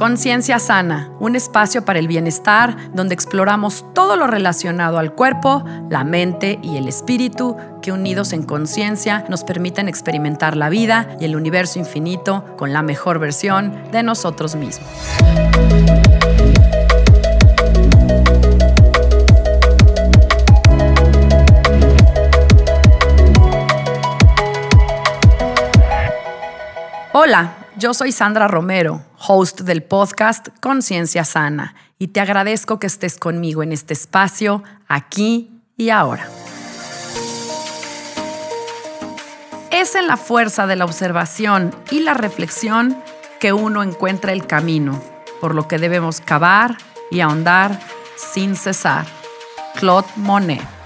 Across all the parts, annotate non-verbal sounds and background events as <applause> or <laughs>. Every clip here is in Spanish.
Conciencia Sana, un espacio para el bienestar donde exploramos todo lo relacionado al cuerpo, la mente y el espíritu que unidos en conciencia nos permiten experimentar la vida y el universo infinito con la mejor versión de nosotros mismos. Hola, yo soy Sandra Romero, host del podcast Conciencia Sana, y te agradezco que estés conmigo en este espacio, aquí y ahora. Es en la fuerza de la observación y la reflexión que uno encuentra el camino, por lo que debemos cavar y ahondar sin cesar. Claude Monet.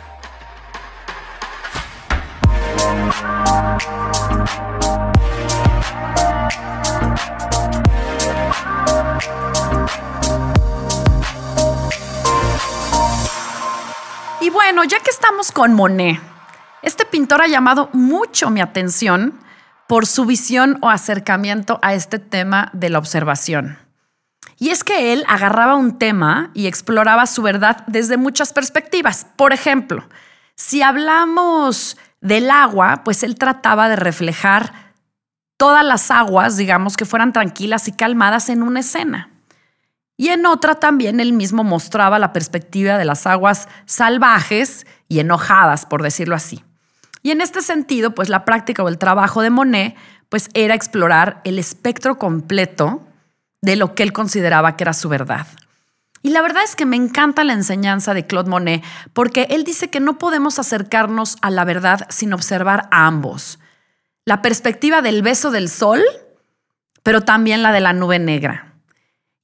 Bueno, ya que estamos con Monet, este pintor ha llamado mucho mi atención por su visión o acercamiento a este tema de la observación. Y es que él agarraba un tema y exploraba su verdad desde muchas perspectivas. Por ejemplo, si hablamos del agua, pues él trataba de reflejar todas las aguas, digamos, que fueran tranquilas y calmadas en una escena. Y en otra también él mismo mostraba la perspectiva de las aguas salvajes y enojadas, por decirlo así. Y en este sentido, pues la práctica o el trabajo de Monet, pues era explorar el espectro completo de lo que él consideraba que era su verdad. Y la verdad es que me encanta la enseñanza de Claude Monet porque él dice que no podemos acercarnos a la verdad sin observar a ambos. La perspectiva del beso del sol, pero también la de la nube negra.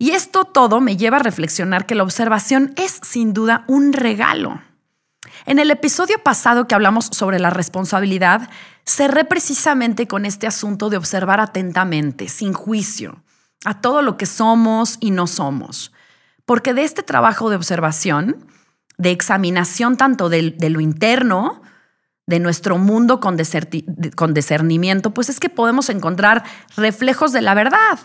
Y esto todo me lleva a reflexionar que la observación es sin duda un regalo. En el episodio pasado que hablamos sobre la responsabilidad, cerré precisamente con este asunto de observar atentamente, sin juicio, a todo lo que somos y no somos. Porque de este trabajo de observación, de examinación tanto de, lo interno, de nuestro mundo con, discernimiento, pues es que podemos encontrar reflejos de la verdad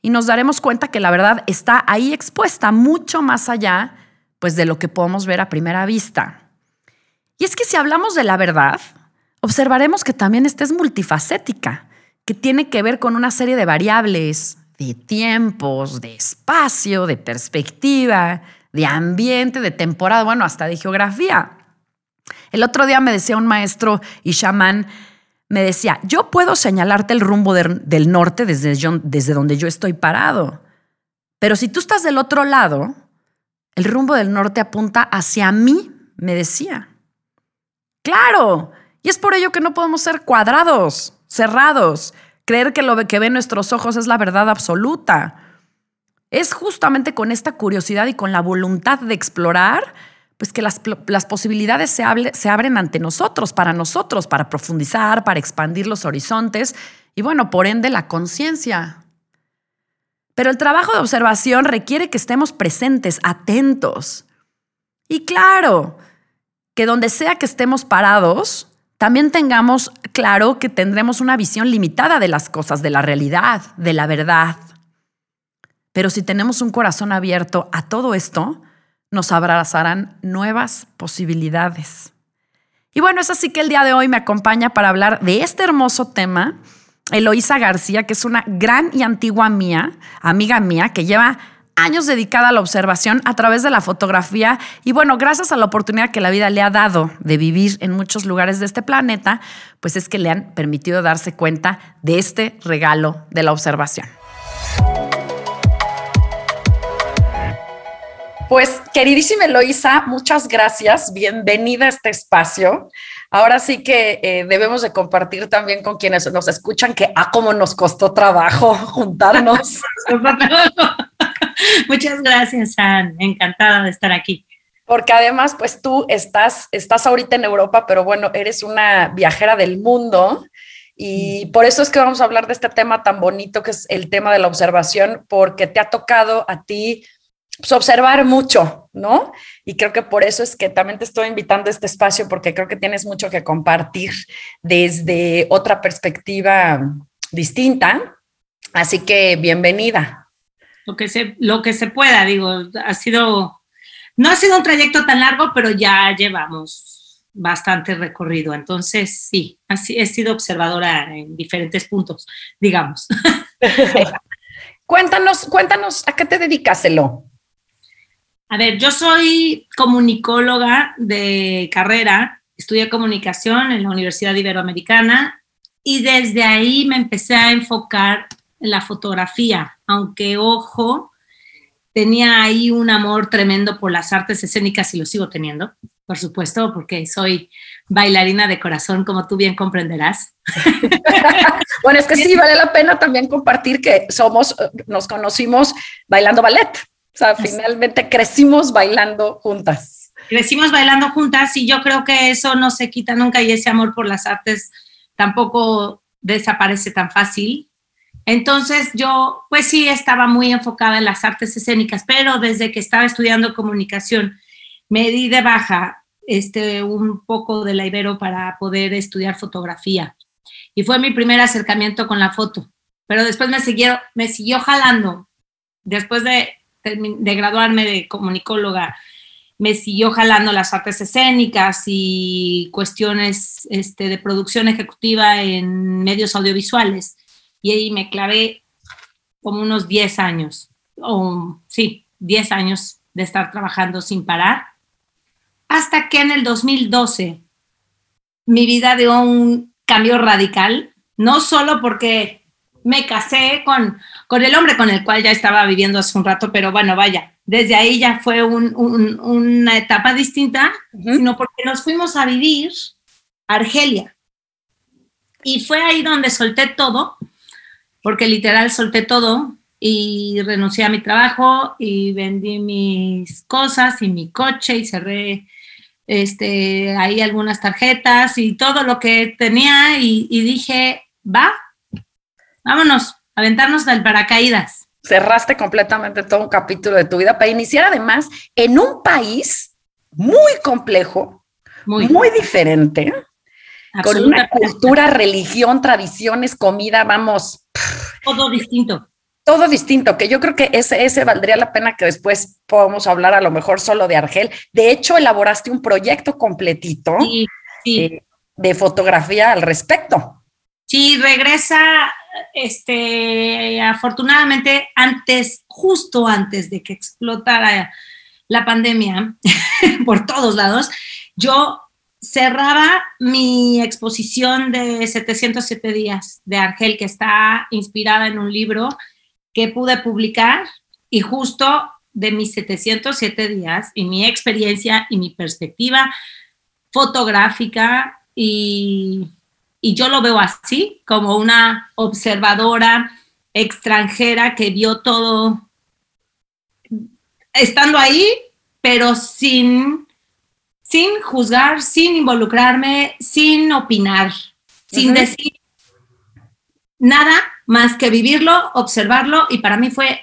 y nos daremos cuenta que la verdad está ahí expuesta mucho más allá pues de lo que podemos ver a primera vista. Y es que si hablamos de la verdad, observaremos que también esta es multifacética, que tiene que ver con una serie de variables, de tiempos, de espacio, de perspectiva, de ambiente, de temporada, bueno, hasta de geografía. El otro día me decía un maestro y chamán me decía, yo puedo señalarte el rumbo del norte desde, desde donde yo estoy parado, pero si tú estás del otro lado, el rumbo del norte apunta hacia mí, me decía. Claro, y es por ello que no podemos ser cuadrados, cerrados, creer que lo que ven nuestros ojos es la verdad absoluta. Es justamente con esta curiosidad y con la voluntad de explorar pues que las, posibilidades se, se abren ante nosotros, para nosotros, para profundizar, para expandir los horizontes y bueno, por ende la conciencia. Pero el trabajo de observación requiere que estemos presentes, atentos. Y claro, que donde sea que estemos parados, también tengamos claro que tendremos una visión limitada de las cosas, de la realidad, de la verdad. Pero si tenemos un corazón abierto a todo esto, nos abrazarán nuevas posibilidades. Y bueno, es así que el día de hoy me acompaña para hablar de este hermoso tema Eloísa García, que es una gran y antigua mía, amiga mía, que lleva años dedicada a la observación a través de la fotografía y bueno, gracias a la oportunidad que la vida le ha dado de vivir en muchos lugares de este planeta, pues es que le han permitido darse cuenta de este regalo de la observación. Pues, queridísima Eloisa, muchas gracias. Bienvenida a este espacio. Ahora sí que eh, debemos de compartir también con quienes nos escuchan que, ah, cómo nos costó trabajo <laughs> juntarnos. <laughs> muchas gracias, San. Encantada de estar aquí. Porque además, pues tú estás, estás ahorita en Europa, pero bueno, eres una viajera del mundo. Y por eso es que vamos a hablar de este tema tan bonito que es el tema de la observación, porque te ha tocado a ti pues, observar mucho, ¿no? Y creo que por eso es que también te estoy invitando a este espacio, porque creo que tienes mucho que compartir desde otra perspectiva distinta. Así que bienvenida. lo que se, lo que se pueda, digo, ha sido, no ha sido un trayecto tan largo, pero ya llevamos bastante recorrido. Entonces, sí, así, he sido observadora en diferentes puntos, digamos. <laughs> cuéntanos, cuéntanos, ¿a qué te dedicas, Elo? A ver, yo soy comunicóloga de carrera, estudié comunicación en la Universidad Iberoamericana y desde ahí me empecé a enfocar en la fotografía, aunque ojo, tenía ahí un amor tremendo por las artes escénicas y lo sigo teniendo, por supuesto, porque soy bailarina de corazón, como tú bien comprenderás. <laughs> bueno, es que sí, vale la pena también compartir que somos, nos conocimos bailando ballet. O sea, finalmente crecimos bailando juntas. Crecimos bailando juntas y yo creo que eso no se quita nunca y ese amor por las artes tampoco desaparece tan fácil. Entonces yo, pues sí, estaba muy enfocada en las artes escénicas, pero desde que estaba estudiando comunicación, me di de baja este, un poco de la Ibero para poder estudiar fotografía. Y fue mi primer acercamiento con la foto. Pero después me, siguió, me siguió jalando. Después de de graduarme de comunicóloga, me siguió jalando las artes escénicas y cuestiones este, de producción ejecutiva en medios audiovisuales. Y ahí me clavé como unos 10 años, o sí, 10 años de estar trabajando sin parar, hasta que en el 2012 mi vida dio un cambio radical, no solo porque me casé con, con el hombre con el cual ya estaba viviendo hace un rato, pero bueno, vaya, desde ahí ya fue una etapa distinta, sino porque nos fuimos a vivir a Argelia. Y fue ahí donde solté todo, porque literal solté todo y renuncié a mi trabajo y vendí mis cosas y mi coche y cerré este, ahí algunas tarjetas y todo lo que tenía y, y dije, va, vámonos, aventarnos del paracaídas. Cerraste completamente todo un capítulo de tu vida para iniciar además en un país muy complejo, muy, diferente, con una cultura, religión, tradiciones, comida, vamos. Todo distinto. Todo distinto, que yo creo que ese, ese valdría la pena que después podamos hablar a lo mejor solo de Argel. De hecho, elaboraste un proyecto completito eh, de fotografía al respecto. Sí, regresa este, afortunadamente, antes, justo antes de que explotara la pandemia <laughs> por todos lados, yo cerraba mi exposición de 707 días de Argel, que está inspirada en un libro que pude publicar y justo de mis 707 días y mi experiencia y mi perspectiva fotográfica y y yo lo veo así, como una observadora extranjera que vio todo estando ahí, pero sin, sin juzgar, sin involucrarme, sin opinar, sin decir nada más que vivirlo, observarlo y para mí fue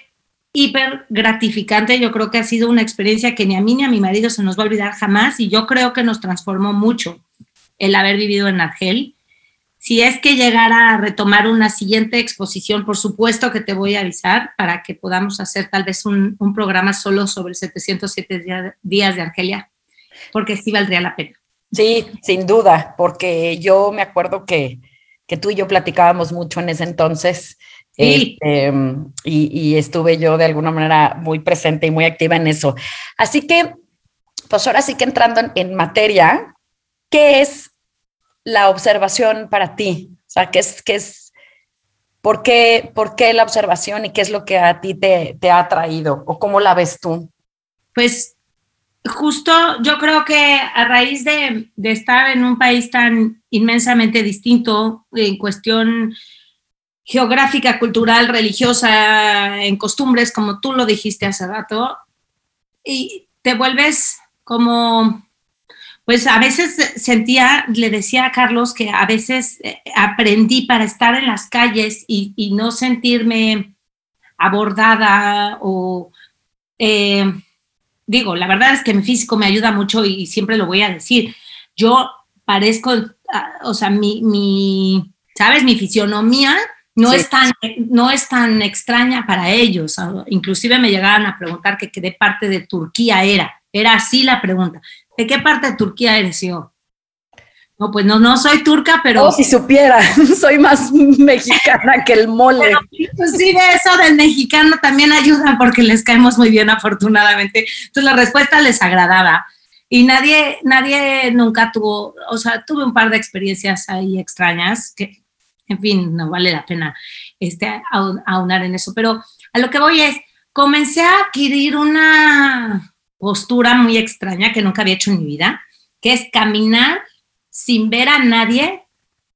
hiper gratificante. Yo creo que ha sido una experiencia que ni a mí ni a mi marido se nos va a olvidar jamás y yo creo que nos transformó mucho el haber vivido en Argel si es que llegara a retomar una siguiente exposición, por supuesto que te voy a avisar para que podamos hacer tal vez un, programa solo sobre 707 días de Argelia, porque sí valdría la pena. Sí, sin duda, porque yo me acuerdo que, tú y yo platicábamos mucho en ese entonces. Este, y, estuve yo de alguna manera muy presente y muy activa en eso. Así que, pues ahora sí que entrando en materia, ¿qué es la observación para ti? O sea, ¿qué es, qué es, por qué, por qué la observación y qué es lo que a ti te, ha traído o cómo la ves tú? Pues justo yo creo que a raíz de, de, estar en un país tan inmensamente distinto en cuestión geográfica, cultural, religiosa, en costumbres, como tú lo dijiste hace rato, y te vuelves como pues a veces sentía, le decía a Carlos que a veces eh, aprendí para estar en las calles y, no sentirme abordada o, eh, digo, la verdad es que mi físico me ayuda mucho y siempre lo voy a decir. Yo parezco, ah, o sea, mi, mi ¿sabes? Mi fisionomía No, es tan, no es tan extraña para ellos. Inclusive me llegaban a preguntar que qué parte de Turquía era. Era así la pregunta. ¿De qué parte de Turquía eres yo? No, pues no, no soy turca, pero... Oh, si supiera, <laughs> soy más mexicana que el mole. inclusive eso del mexicano también ayuda porque les caemos muy bien afortunadamente. Entonces la respuesta les agradaba. Y nadie, nadie nunca tuvo, o sea, tuve un par de experiencias ahí extrañas que, en fin, no vale la pena este, aunar en eso. Pero a lo que voy es, comencé a adquirir una postura muy extraña que nunca había hecho en mi vida, que es caminar sin ver a nadie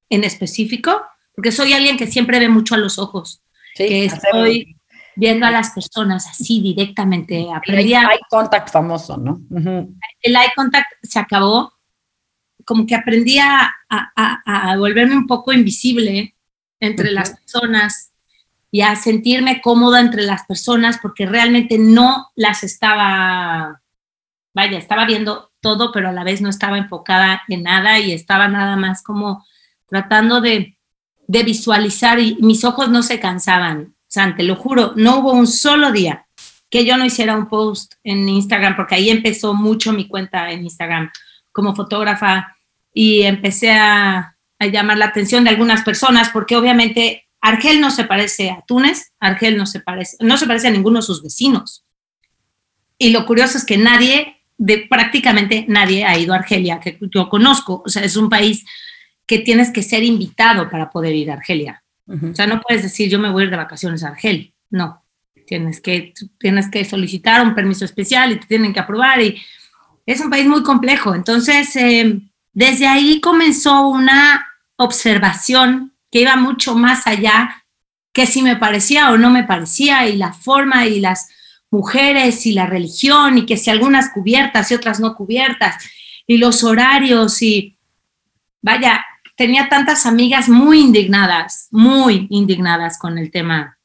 en específico, porque soy alguien que siempre ve mucho a los ojos, que estoy viendo a las personas así directamente. Aprendí el eye contact famoso, ¿no? El eye contact se acabó, como que aprendí a, volverme un poco invisible entre las personas y a sentirme cómoda entre las personas porque realmente no las estaba, vaya, estaba viendo todo, pero a la vez no estaba enfocada en nada y estaba nada más como tratando de, visualizar y mis ojos no se cansaban. O sea, te lo juro, no hubo un solo día que yo no hiciera un post en Instagram, porque ahí empezó mucho mi cuenta en Instagram como fotógrafa y empecé a, a llamar la atención de algunas personas, porque obviamente Argel no se parece a Túnez, Argel no se parece, no se parece a ninguno de sus vecinos. Y lo curioso es que nadie de prácticamente nadie ha ido a Argelia, que yo conozco. O sea, es un país que tienes que ser invitado para poder ir a Argelia. O sea, no puedes decir yo me voy a ir de vacaciones a Argelia. No. Tienes que, tienes que solicitar un permiso especial y te tienen que aprobar. Y es un país muy complejo. Entonces, eh, desde ahí comenzó una observación que iba mucho más allá que si me parecía o no me parecía y la forma y las mujeres y la religión y que si algunas cubiertas y otras no cubiertas y los horarios y vaya, tenía tantas amigas muy indignadas, muy indignadas con el tema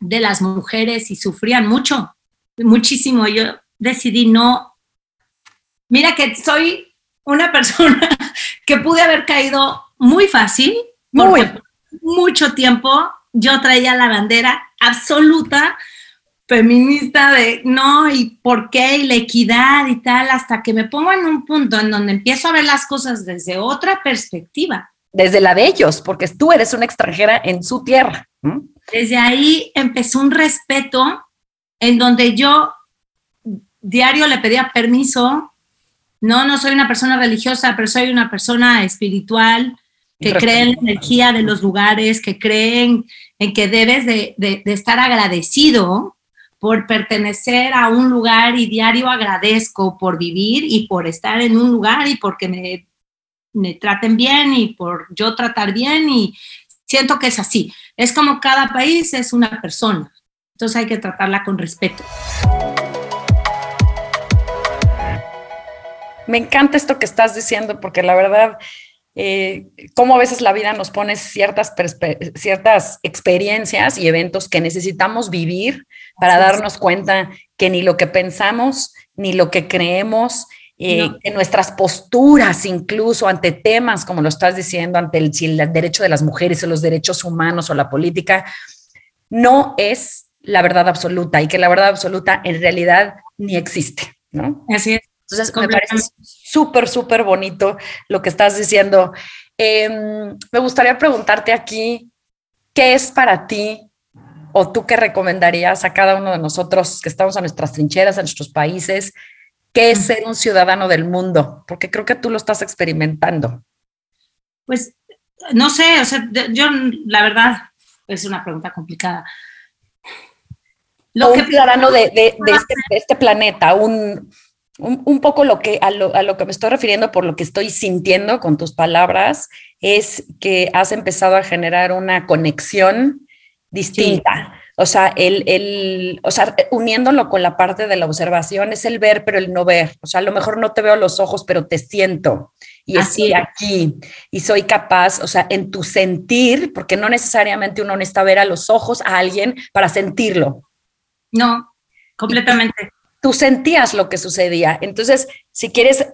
de las mujeres y sufrían mucho, muchísimo. Yo decidí no, mira que soy una persona <laughs> que pude haber caído muy fácil, muy mucho tiempo yo traía la bandera absoluta feminista de no y por qué y la equidad y tal, hasta que me pongo en un punto en donde empiezo a ver las cosas desde otra perspectiva. Desde la de ellos, porque tú eres una extranjera en su tierra. Desde ahí empezó un respeto en donde yo diario le pedía permiso. No, no soy una persona religiosa, pero soy una persona espiritual que cree en la energía de los lugares, que creen en que debes de, de estar agradecido por pertenecer a un lugar y diario agradezco por vivir y por estar en un lugar y porque me, me traten bien y por yo tratar bien y siento que es así. Es como cada país es una persona, entonces hay que tratarla con respeto. Me encanta esto que estás diciendo porque la verdad eh, cómo a veces la vida nos pone ciertas, ciertas experiencias y eventos que necesitamos vivir para darnos cuenta que ni lo que pensamos, ni lo que creemos, eh, nuestras posturas incluso ante temas, como lo estás diciendo, ante el, el derecho de las mujeres o los derechos humanos o la política, no es la verdad absoluta y que la verdad absoluta en realidad ni existe, ¿no? Así es. Entonces, me parece súper, súper bonito lo que estás diciendo. Em, me gustaría preguntarte aquí, ¿qué es para ti o tú qué recomendarías a cada uno de nosotros que estamos en nuestras trincheras, en nuestros países, qué es ser un ciudadano del mundo? Porque creo que tú lo estás experimentando. Pues no sé, o sea, yo la verdad es una pregunta complicada. Lo que un ciudadano de, de, este, de, este, planeta, un, un, poco lo que, a lo, a, lo, que me estoy refiriendo por lo que estoy sintiendo con tus palabras es que has empezado a generar una conexión distinta. O sea, el, el, o sea, uniéndolo con la parte de la observación es el ver, pero el no ver. O sea, a lo mejor no te veo los ojos, pero te siento y estoy aquí y soy capaz, o sea, en tu sentir, porque no necesariamente uno necesita ver a los ojos a alguien para sentirlo. No, completamente tú sentías lo que sucedía. Entonces, si quieres,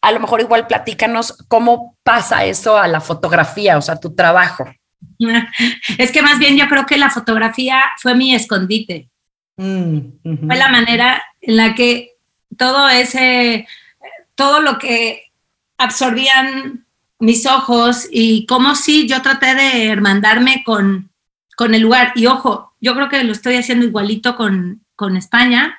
a lo mejor igual platícanos cómo pasa eso a la fotografía, o sea, tu trabajo. <laughs> Es que más bien yo creo que la fotografía fue mi escondite. Mm, fue la manera en la que todo ese, todo lo que absorbían mis ojos y como si yo traté de hermandarme con, con el lugar. Y ojo, yo creo que lo estoy haciendo igualito con, con España.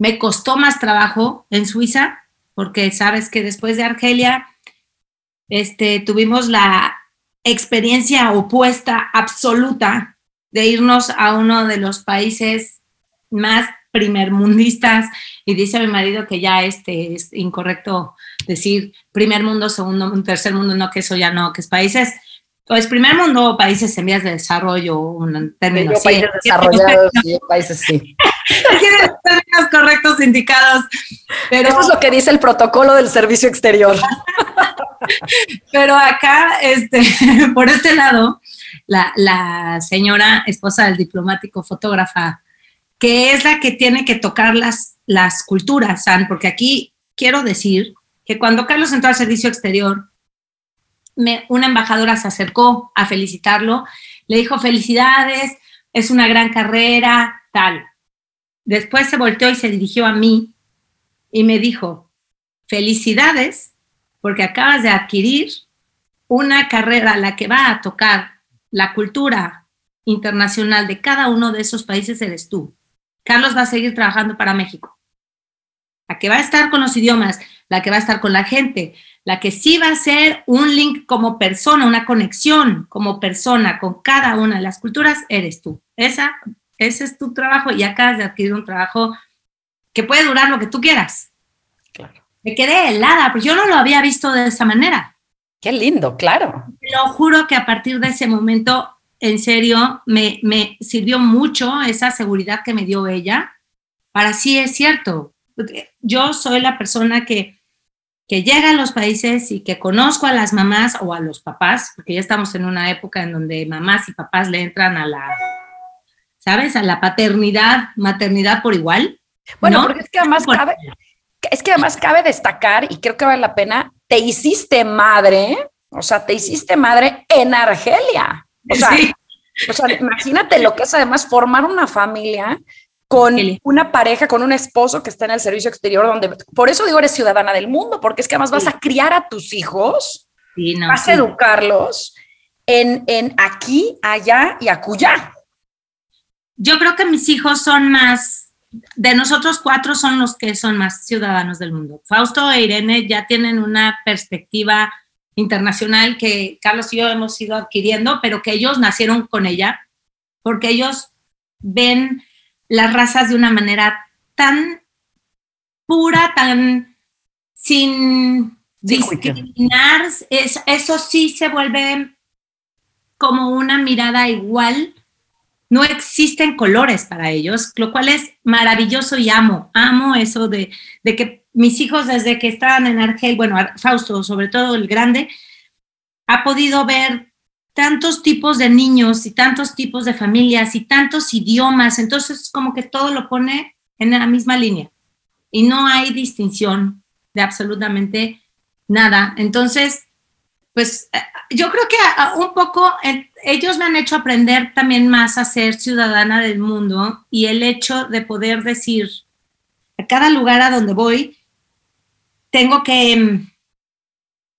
Me costó más trabajo en Suiza, porque sabes que después de Argelia este, tuvimos la experiencia opuesta absoluta de irnos a uno de los países más primermundistas y dice mi marido que ya este es incorrecto decir primer mundo, segundo, tercer mundo, no, que eso ya no, que es países, pues primer mundo o países en vías de desarrollo, un término así. Países desarrollados y países sí. Términos correctos indicados. Pero, Eso es lo que dice el protocolo del servicio exterior. pero acá, este, <laughs> por este lado, la, la señora esposa del diplomático fotógrafa que es la que tiene que tocar las, las culturas, San, porque aquí quiero decir que cuando Carlos entró al servicio exterior, me, una embajadora se acercó a felicitarlo, le dijo felicidades, es una gran carrera, tal. Después se volteó y se dirigió a mí y me dijo, felicidades, porque acabas de adquirir una carrera la que va a tocar la cultura internacional de cada uno de esos países eres tú. Carlos va a seguir trabajando para México. La que va a estar con los idiomas, la que va a estar con la gente, la que sí va a ser un link como persona, una conexión como persona con cada una de las culturas, eres tú. Esa, ese es tu trabajo y acabas de adquirir un trabajo que puede durar lo que tú quieras. Claro. Me quedé helada, yo no lo había visto de esa manera. Qué lindo, claro. Te lo juro que a partir de ese momento en serio, me, sirvió mucho esa seguridad que me dio ella. Para sí es cierto. Yo soy la persona que, que llega a los países y que conozco a las mamás o a los papás, porque ya estamos en una época en donde mamás y papás le entran a la, ¿sabes? A la paternidad, maternidad por igual. Bueno, porque es que además cabe, es que además cabe destacar, y creo que vale la pena, te hiciste madre, o sea, te hiciste madre en Argelia. O sea, imagínate lo que es además formar una familia con una pareja, con un esposo que está en el servicio exterior, donde por eso digo eres ciudadana del mundo, porque es que además vas a criar a tus hijos, vas a educarlos en, en aquí, allá y acullá. Yo creo que mis hijos son más, de nosotros cuatro son los que son más ciudadanos del mundo. Fausto e Irene ya tienen una perspectiva internacional que Carlos y yo hemos ido adquiriendo, pero que ellos nacieron con ella, porque ellos ven las razas de una manera tan pura, tan sin discriminar, eso sí se vuelve como una mirada igual. No existen colores para ellos, lo cual es maravilloso y amo, amo eso de, que mis hijos desde que estaban en Argel, bueno, Fausto, sobre todo el grande, ha podido ver tantos tipos de niños y tantos tipos de familias y tantos idiomas, entonces como que todo lo pone en la misma línea y no hay distinción de absolutamente nada. Entonces, pues eh, yo creo que un poco ellos me han hecho aprender también más a ser ciudadana del mundo y el hecho de poder decir a cada lugar a donde voy, tengo que,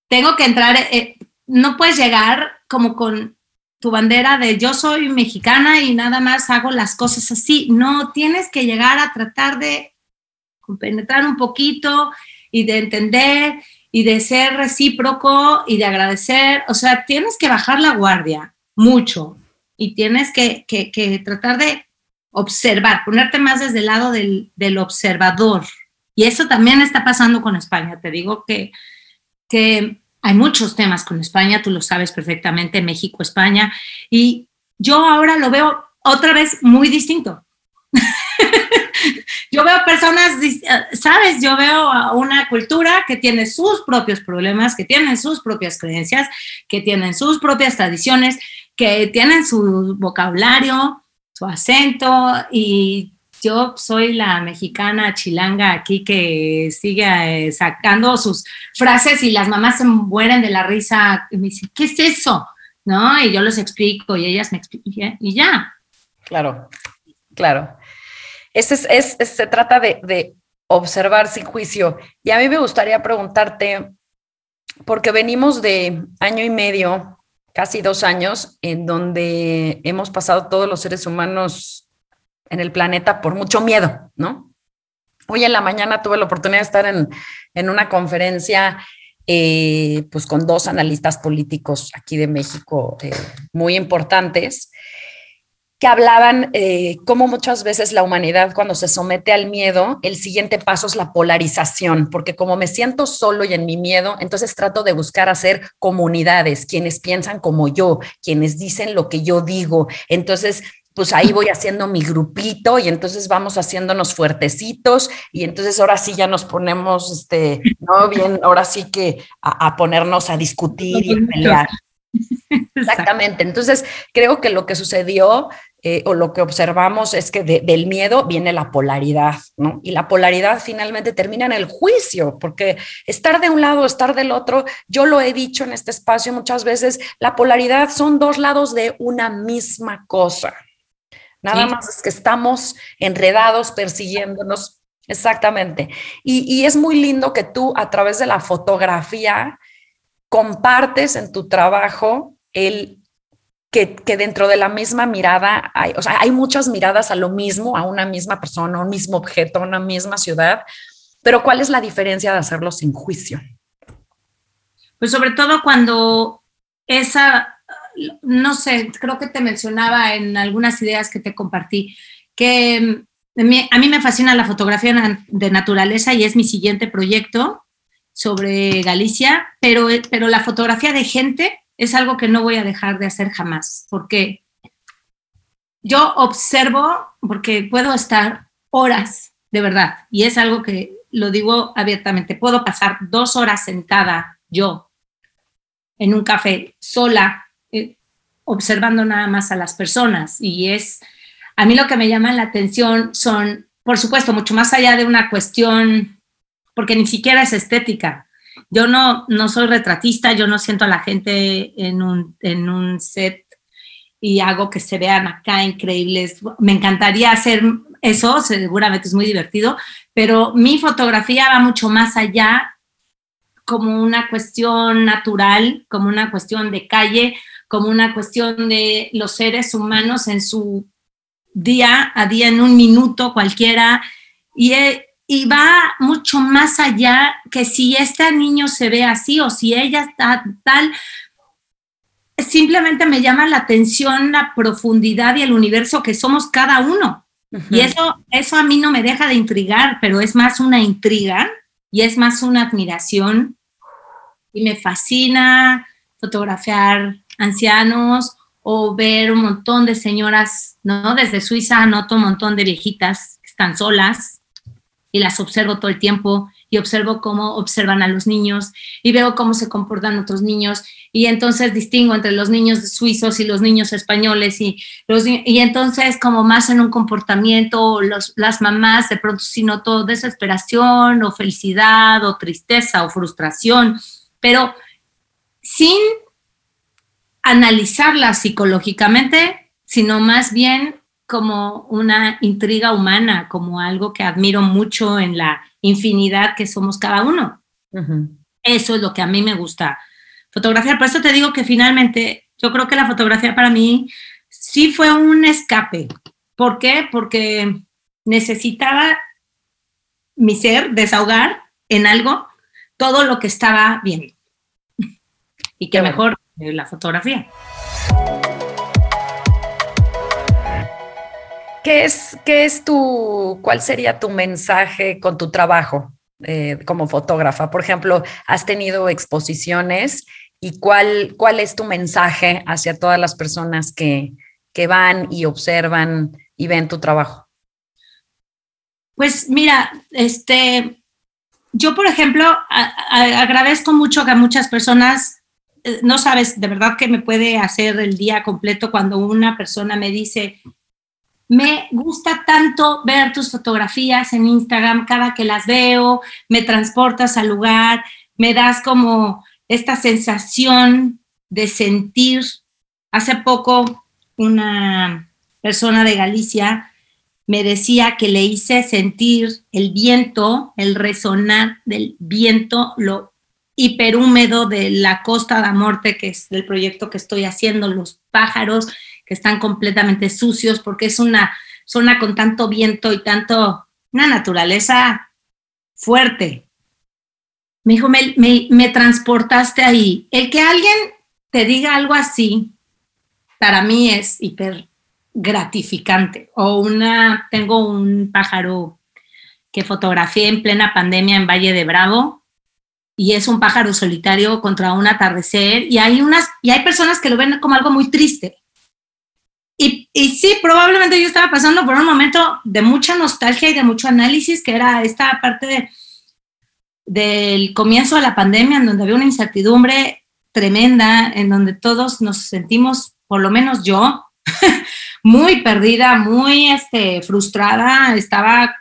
tengo que entrar, eh, no puedes llegar como con tu bandera de yo soy mexicana y nada más hago las cosas así. No, tienes que llegar a tratar de penetrar un poquito y de entender y de ser recíproco y de agradecer. O sea, tienes que bajar la guardia mucho y tienes que, tratar de observar, ponerte más desde el lado del, del observador, y eso también está pasando con España. Te digo que, que hay muchos temas con España, tú lo sabes perfectamente, México, España, y yo ahora lo veo otra vez muy distinto. <laughs> yo veo personas, sabes, yo veo una cultura que tiene sus propios problemas, que tienen sus propias creencias, que tienen sus propias tradiciones, que tienen su vocabulario, su acento y yo soy la mexicana chilanga aquí que sigue eh, sacando sus frases y las mamás se mueren de la risa y me dicen, ¿qué es eso? ¿no? Y yo les explico y ellas me explican y ya. Claro, claro. Ese es, se trata de, de observar sin juicio. Y a mí me gustaría preguntarte, porque venimos de año y medio, casi dos años, en donde hemos pasado todos los seres humanos en el planeta por mucho miedo, ¿no? Hoy en la mañana tuve la oportunidad de estar en, en una conferencia eh, pues con dos analistas políticos aquí de México eh, muy importantes que hablaban eh, cómo muchas veces la humanidad cuando se somete al miedo, el siguiente paso es la polarización, porque como me siento solo y en mi miedo, entonces trato de buscar hacer comunidades, quienes piensan como yo, quienes dicen lo que yo digo. Entonces, pues ahí voy haciendo mi grupito y entonces vamos haciéndonos fuertecitos y entonces ahora sí ya nos ponemos, este, ¿no? Bien, ahora sí que a ponernos a discutir y a pelear. <laughs> Exactamente. Entonces, creo que lo que sucedió eh, o lo que observamos es que del miedo viene la polaridad, ¿no? Y la polaridad finalmente termina en el juicio, porque estar de un lado, estar del otro, yo lo he dicho en este espacio muchas veces, la polaridad son dos lados de una misma cosa. Nada más es que estamos enredados, persiguiéndonos. Exactamente. Y, y es muy lindo que tú a través de la fotografía compartes en tu trabajo el que, dentro de la misma mirada hay, o sea, hay muchas miradas a lo mismo, a una misma persona, a un mismo objeto, a una misma ciudad, pero ¿cuál es la diferencia de hacerlo sin juicio? Pues sobre todo cuando esa, no sé, creo que te mencionaba en algunas ideas que te compartí, que a mí me fascina la fotografía de naturaleza y es mi siguiente proyecto sobre Galicia, pero, pero la fotografía de gente es algo que no voy a dejar de hacer jamás, porque yo observo, porque puedo estar horas, de verdad, y es algo que lo digo abiertamente, puedo pasar dos horas sentada yo en un café sola, eh, observando nada más a las personas, y es, a mí lo que me llama la atención son, por supuesto, mucho más allá de una cuestión porque ni siquiera es estética. Yo no, no soy retratista, yo no siento a la gente en un, en un set y hago que se vean acá increíbles. Me encantaría hacer eso, seguramente es muy divertido, pero mi fotografía va mucho más allá como una cuestión natural, como una cuestión de calle, como una cuestión de los seres humanos en su día a día, en un minuto cualquiera. Y y va mucho más allá que si este niño se ve así o si ella está tal. Simplemente me llama la atención la profundidad y el universo que somos cada uno. Y eso, eso a mí no me deja de intrigar, pero es más una intriga y es más una admiración. Y me fascina fotografiar ancianos o ver un montón de señoras, ¿no? Desde Suiza noto un montón de viejitas que están solas y las observo todo el tiempo y observo cómo observan a los niños y veo cómo se comportan otros niños y entonces distingo entre los niños suizos y los niños españoles y, y entonces como más en un comportamiento, las mamás de pronto si noto desesperación o felicidad o tristeza o frustración, pero sin analizarla psicológicamente, sino más bien como una intriga humana, como algo que admiro mucho en la infinidad que somos cada uno. Eso es lo que a mí me gusta fotografiar. Por eso te digo que finalmente yo creo que la fotografía para mí sí fue un escape. ¿Por qué? Porque necesitaba mi ser desahogar en algo todo lo que estaba bien. <laughs> y que mejor la fotografía. ¿Qué es, qué es tu, cuál sería tu mensaje con tu trabajo eh, como fotógrafa? Por ejemplo, has tenido exposiciones y cuál, cuál es tu mensaje hacia todas las personas que, que van y observan y ven tu trabajo. Pues mira, este, yo por ejemplo agradezco mucho que a muchas personas, eh, no sabes de verdad que me puede hacer el día completo cuando una persona me dice, me gusta tanto ver tus fotografías en Instagram, cada que las veo, me transportas al lugar, me das como esta sensación de sentir. Hace poco una persona de Galicia me decía que le hice sentir el viento, el resonar del viento, lo hiperhúmedo de la Costa de Morte, que es el proyecto que estoy haciendo, los pájaros están completamente sucios porque es una zona con tanto viento y tanto, una naturaleza fuerte. Me dijo, me, me transportaste ahí. El que alguien te diga algo así, para mí es hiper gratificante. O una, tengo un pájaro que fotografié en plena pandemia en Valle de Bravo y es un pájaro solitario contra un atardecer y hay unas y hay personas que lo ven como algo muy triste. Y, sí, probablemente yo estaba pasando por un momento de mucha nostalgia y de mucho análisis, que era esta parte del comienzo de la pandemia, en donde había una incertidumbre tremenda, en donde todos nos sentimos, por lo menos yo, <laughs> muy perdida, muy este, frustrada, estaba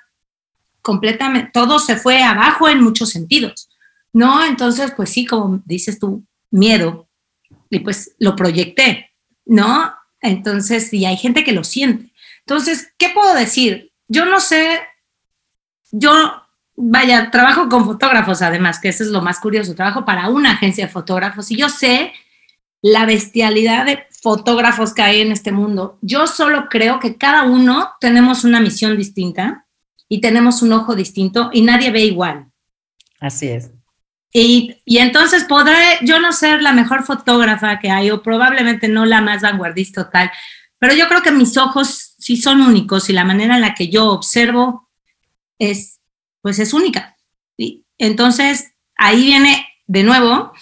completamente, todo se fue abajo en muchos sentidos, ¿no? Entonces, pues sí, como dices tú, miedo, y pues lo proyecté, ¿no? Entonces, y hay gente que lo siente. Entonces, ¿qué puedo decir? Yo no sé, yo, vaya, trabajo con fotógrafos además, que eso es lo más curioso, trabajo para una agencia de fotógrafos y yo sé la bestialidad de fotógrafos que hay en este mundo. Yo solo creo que cada uno tenemos una misión distinta y tenemos un ojo distinto y nadie ve igual. Así es. Y, entonces podré yo no ser la mejor fotógrafa que hay o probablemente no la más vanguardista tal, pero yo creo que mis ojos sí son únicos y la manera en la que yo observo es, pues es única. Y entonces ahí viene de nuevo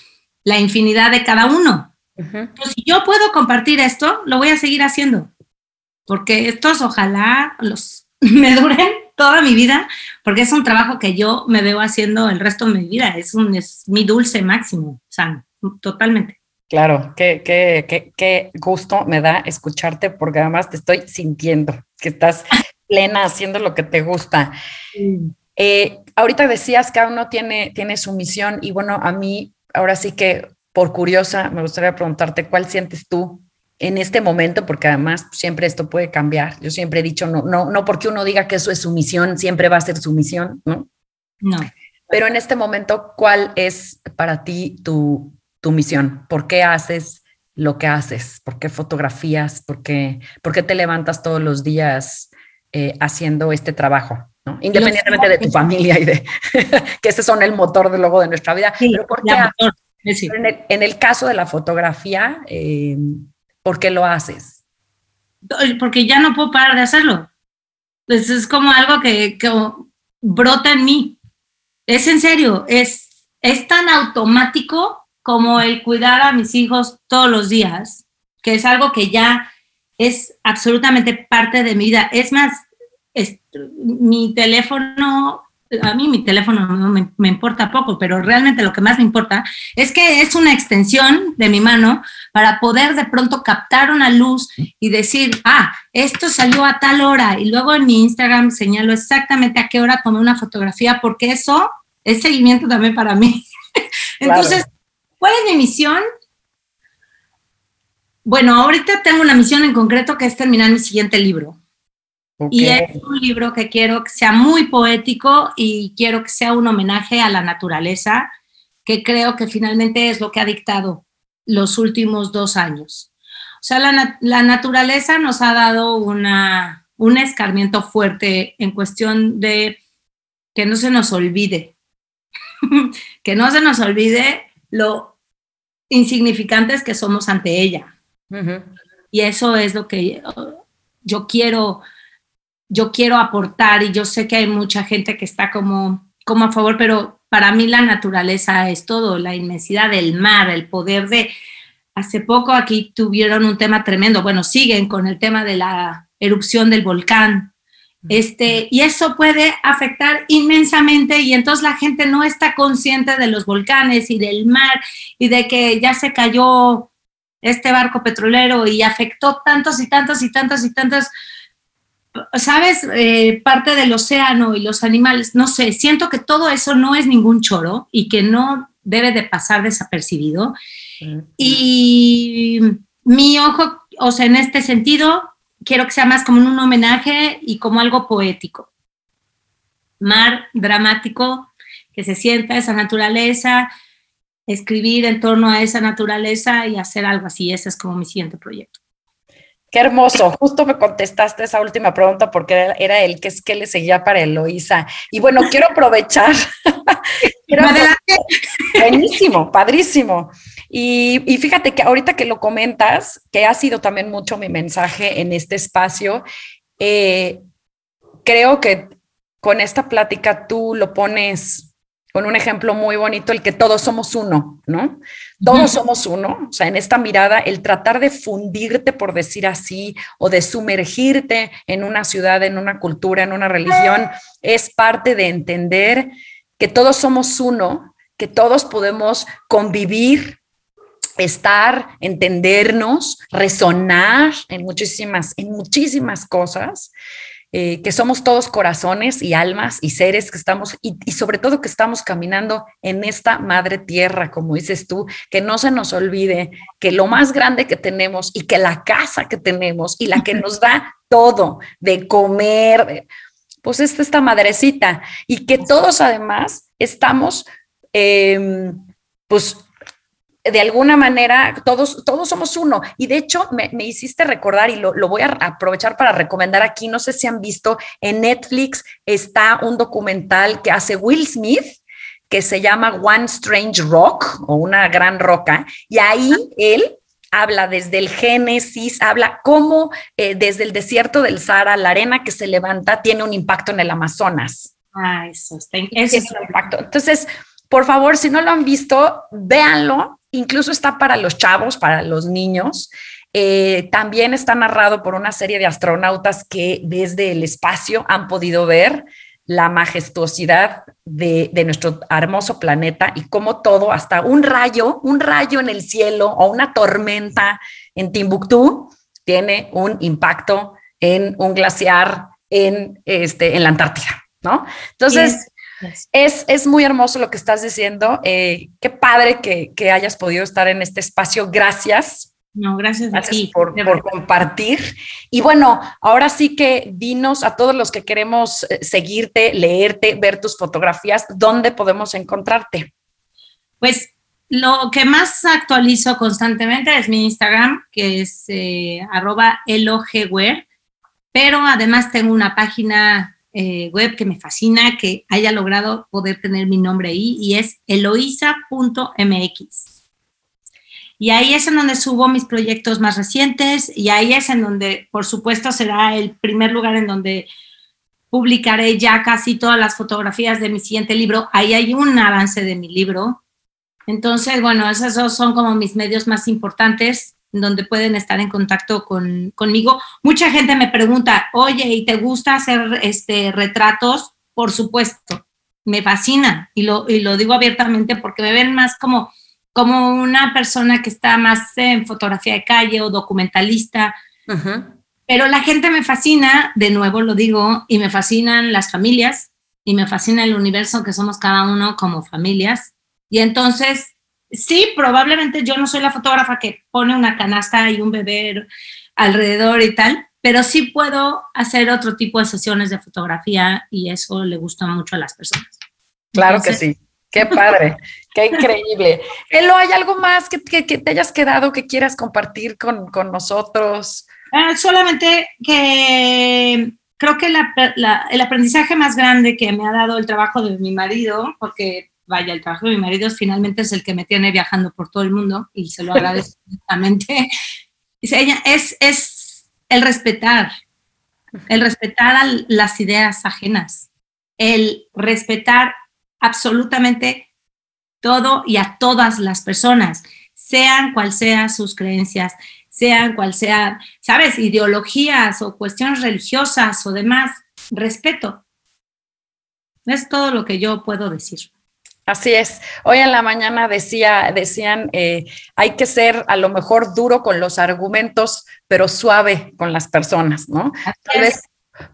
la infinidad de cada uno si yo puedo compartir esto, lo voy a seguir haciendo, porque estos ojalá los <laughs> me duren toda mi vida, porque es un trabajo que yo me veo haciendo el resto de mi vida, es, un, es mi dulce máximo, San, totalmente. Claro, qué, qué, qué, qué gusto me da escucharte, porque además te estoy sintiendo que estás <laughs> plena haciendo lo que te gusta. Eh, ahorita decías que uno tiene, tiene su misión y bueno, a mí ahora sí que por curiosa, me gustaría preguntarte cuál sientes tú en este momento, porque además siempre esto puede cambiar. Yo siempre he dicho, no, no, no porque uno diga que eso es su misión, siempre va a ser su misión, ¿no? No. Pero en este momento, ¿cuál es para ti tu, tu misión? ¿Por qué haces lo que haces? ¿Por qué fotografías? ¿Por qué, por qué te levantas todos los días eh, haciendo este trabajo? ¿no? Independientemente de tu familia y de <laughs> que ese son el motor de luego de nuestra vida. pero ¿por qué en, el, caso de la fotografía, eh, ¿por qué lo haces? Porque ya no puedo parar de hacerlo. Pues es como algo que, brota en mí. Es en serio, es, es tan automático como el cuidar a mis hijos todos los días, que es algo que ya es absolutamente parte de mi vida. Es más, mi teléfono a mí mi teléfono me, me, importa poco, pero realmente lo que más me importa es que es una extensión de mi mano para poder de pronto captar una luz y decir, ah, esto salió a tal hora y luego en mi Instagram señalo exactamente a qué hora tomé una fotografía porque eso es seguimiento también para mí. <laughs> Entonces, ¿cuál es mi misión? Bueno, ahorita tengo una misión en concreto que es terminar mi siguiente libro. Y es un libro que quiero que sea muy poético y quiero que sea un homenaje a la naturaleza, que creo que finalmente es lo que ha dictado los últimos dos años. O sea, la, la naturaleza nos ha dado una, un escarmiento fuerte en cuestión de que no se nos olvide, <laughs> que no se nos olvide lo insignificantes que somos ante ella. Y eso es lo que yo quiero yo quiero aportar y yo sé que hay mucha gente que está como, como a favor, pero para mí la naturaleza es todo, la inmensidad del mar, el poder de... Hace poco aquí tuvieron un tema tremendo, bueno, siguen con el tema de la erupción del volcán, este, y eso puede afectar inmensamente y entonces la gente no está consciente de los volcanes y del mar y de que ya se cayó este barco petrolero y afectó tantos y tantos y tantos y tantos ¿sabes? Eh, parte del océano y los animales, no sé, siento que todo eso no es ningún choro y que no debe de pasar desapercibido. Y mi ojo, o sea, en este sentido, quiero que sea más como un homenaje y como algo poético. Mar dramático, que se sienta esa naturaleza, escribir en torno a esa naturaleza y hacer algo así. Ese es como mi siguiente proyecto. Qué hermoso. Justo me contestaste esa última pregunta porque era el que es que le seguía para Eloísa. Y bueno, quiero aprovechar. <laughs> Buenísimo, padrísimo. Y, fíjate que ahorita que lo comentas, que ha sido también mucho mi mensaje en este espacio, eh, creo que con esta plática tú lo pones con un ejemplo muy bonito, el que todos somos uno, ¿no? Todos somos uno, o sea, en esta mirada, el tratar de fundirte, por decir así, o de sumergirte en una ciudad, en una cultura, en una religión, es parte de entender que todos somos uno, que todos podemos convivir, estar, entendernos, resonar en muchísimas, en muchísimas cosas eh, que somos todos corazones y almas y seres que estamos, y, sobre todo que estamos caminando en esta madre tierra, como dices tú, que no se nos olvide que lo más grande que tenemos y que la casa que tenemos y la que nos da todo de comer, pues es esta madrecita y que todos además estamos, em, pues de alguna manera todos, todos somos uno. Y de hecho me, hiciste recordar y lo, voy a aprovechar para recomendar aquí, no sé si han visto, en Netflix está un documental que hace Will Smith que se llama One Strange Rock o una gran roca. Y ahí él habla desde el Génesis, habla cómo eh, desde el desierto del Sahara la arena que se levanta tiene un impacto en el Amazonas. Ah, eso está. Ese es impacto. Entonces, por favor, si no lo han visto, véanlo incluso está para los chavos, para los niños. Eh, también está narrado por una serie de astronautas que desde el espacio han podido ver la majestuosidad de, nuestro hermoso planeta y cómo todo, hasta un rayo, un rayo en el cielo o una tormenta en Timbuktu, tiene un impacto en un glaciar en, este, en la Antártida, ¿no? Entonces, es, muy hermoso lo que estás diciendo. Eh, qué padre que, hayas podido estar en este espacio. Gracias. No, gracias, a ti. Por, compartir. Y bueno, ahora sí que dinos a todos los que queremos eh, seguirte, leerte, ver tus fotografías, ¿dónde podemos encontrarte? Pues lo que más actualizo constantemente es mi Instagram, que es eh, arroba elogwear, pero además tengo una página eh, web que me fascina que haya logrado poder tener mi nombre ahí y es eloisa.mx. Y ahí es en donde subo mis proyectos más recientes y ahí es en donde, por supuesto, será el primer lugar en donde publicaré ya casi todas las fotografías de mi siguiente libro. Ahí hay un avance de mi libro. Entonces, bueno, esos son como mis medios más importantes donde pueden estar en contacto conmigo. Mucha gente me pregunta, oye, ¿y te gusta hacer este, retratos? Por supuesto, me fascina y lo, y lo digo abiertamente porque me ven más como, como una persona que está más en fotografía de calle o documentalista. Pero la gente me fascina, de nuevo lo digo, y me fascinan las familias y me fascina el universo que somos cada uno como familias. Y entonces sí, probablemente yo no soy la fotógrafa que pone una canasta y un bebé alrededor y tal, pero sí puedo hacer otro tipo de sesiones de fotografía y eso le gusta mucho a las personas. Claro que sí. Qué padre, qué increíble. <laughs> Elo, ¿hay algo más que, te hayas quedado que quieras compartir con, nosotros? Ah, solamente que creo que el aprendizaje más grande que me ha dado el trabajo de mi marido, porque vaya, el trabajo de mi marido finalmente es el que me tiene viajando por todo el mundo y se lo agradezco <laughs> directamente. Es, es el respetar, el respetar a las ideas ajenas, el respetar absolutamente todo y a todas las personas, sean cual sean sus creencias, sean cual sean, ¿sabes? Ideologías o cuestiones religiosas o demás, respeto. Es todo lo que yo puedo decir. Así es. Hoy en la mañana decía, decían, eh, hay que ser a lo mejor duro con los argumentos, pero suave con las personas, ¿no? Tal vez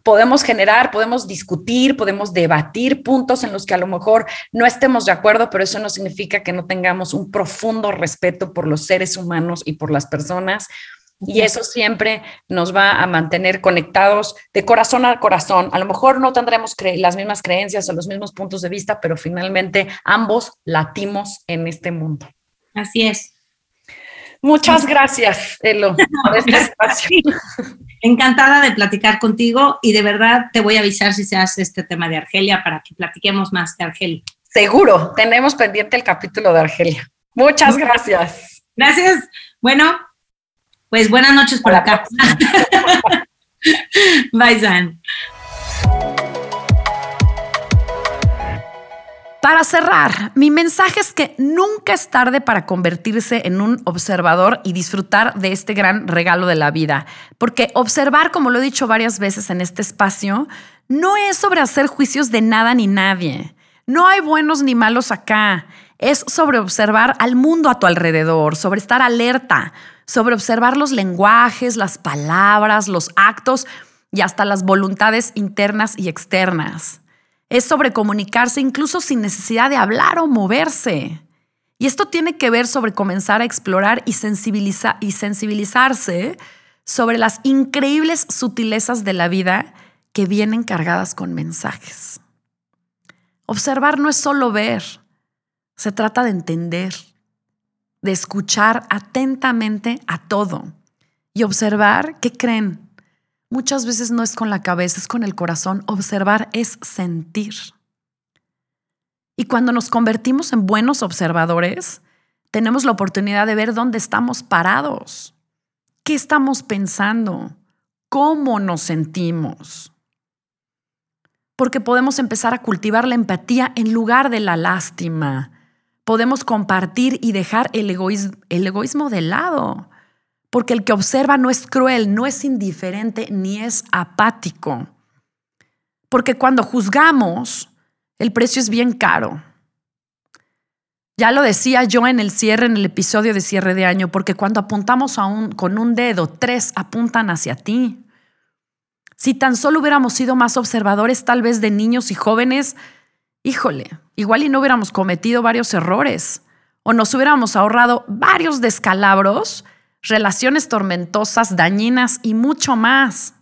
podemos generar, podemos discutir, podemos debatir puntos en los que a lo mejor no estemos de acuerdo, pero eso no significa que no tengamos un profundo respeto por los seres humanos y por las personas. Y eso siempre nos va a mantener conectados de corazón a corazón. A lo mejor no tendremos las mismas creencias o los mismos puntos de vista, pero finalmente ambos latimos en este mundo. Así es. Muchas gracias, Elo, <laughs> por este espacio. Encantada de platicar contigo y de verdad te voy a avisar si se hace este tema de Argelia para que platiquemos más de Argelia. Seguro, tenemos pendiente el capítulo de Argelia. Muchas gracias. Gracias. Bueno, pues buenas noches por acá. <laughs> Bye, San. Para cerrar, mi mensaje es que nunca es tarde para convertirse en un observador y disfrutar de este gran regalo de la vida. Porque observar, como lo he dicho varias veces en este espacio, no es sobre hacer juicios de nada ni nadie. No hay buenos ni malos acá. Es sobre observar al mundo a tu alrededor, sobre estar alerta, sobre observar los lenguajes, las palabras, los actos y hasta las voluntades internas y externas. Es sobre comunicarse incluso sin necesidad de hablar o moverse. Y esto tiene que ver sobre comenzar a explorar y, y sensibilizarse sobre las increíbles sutilezas de la vida que vienen cargadas con mensajes. Observar no es solo ver, se trata de entender, de escuchar atentamente a todo y observar qué creen, muchas veces no es con la cabeza, es con el corazón. Observar es sentir. Y cuando nos convertimos en buenos observadores, tenemos la oportunidad de ver dónde estamos parados, qué estamos pensando, cómo nos sentimos. Porque podemos empezar a cultivar la empatía en lugar de la lástima. Podemos compartir y dejar el egoísmo, de lado porque el que observa no es cruel, no es indiferente ni es apático. Porque cuando juzgamos, el precio es bien caro. Ya lo decía yo en el cierre, en el episodio de cierre de año, porque cuando apuntamos a un, con un dedo, tres apuntan hacia ti. Si tan solo hubiéramos sido más observadores, tal vez de niños y jóvenes, híjole, igual y no hubiéramos cometido varios errores o nos hubiéramos ahorrado varios descalabros relaciones tormentosas, dañinas y mucho más.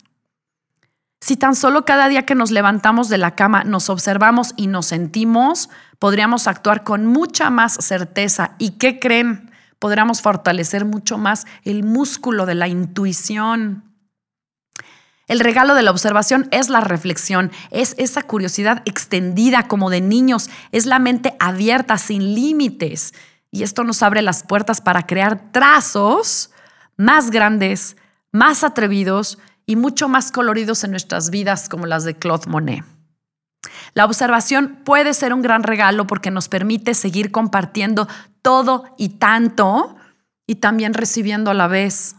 Si tan solo cada día que nos levantamos de la cama nos observamos y nos sentimos, podríamos actuar con mucha más certeza. ¿Y qué creen? Podríamos fortalecer mucho más el músculo de la intuición. El regalo de la observación es la reflexión, es esa curiosidad extendida como de niños, es la mente abierta, sin límites. Y esto nos abre las puertas para crear trazos más grandes, más atrevidos y mucho más coloridos en nuestras vidas como las de Claude Monet. La observación puede ser un gran regalo porque nos permite seguir compartiendo todo y tanto y también recibiendo a la vez.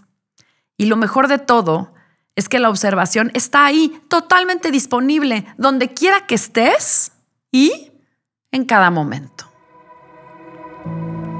Y lo mejor de todo es que la observación está ahí, totalmente disponible, donde quiera que estés y en cada momento.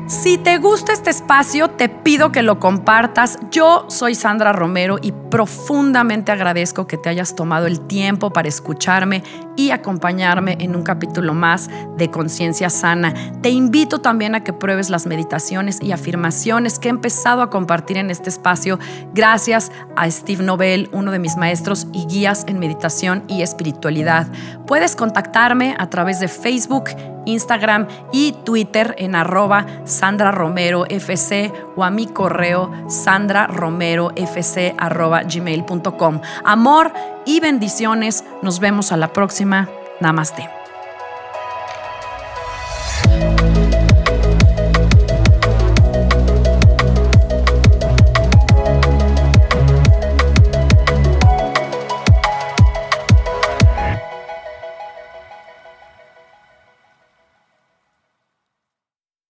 Si te gusta este espacio, te pido que lo compartas. Yo soy Sandra Romero y profundamente agradezco que te hayas tomado el tiempo para escucharme y acompañarme en un capítulo más de Conciencia Sana. Te invito también a que pruebes las meditaciones y afirmaciones que he empezado a compartir en este espacio gracias a Steve Nobel, uno de mis maestros y guías en meditación y espiritualidad. Puedes contactarme a través de Facebook, Instagram y Twitter en arroba Sandra Romero FC o a mi correo sandraromerofc arroba gmail.com. Amor y bendiciones. Nos vemos a la próxima. Namaste.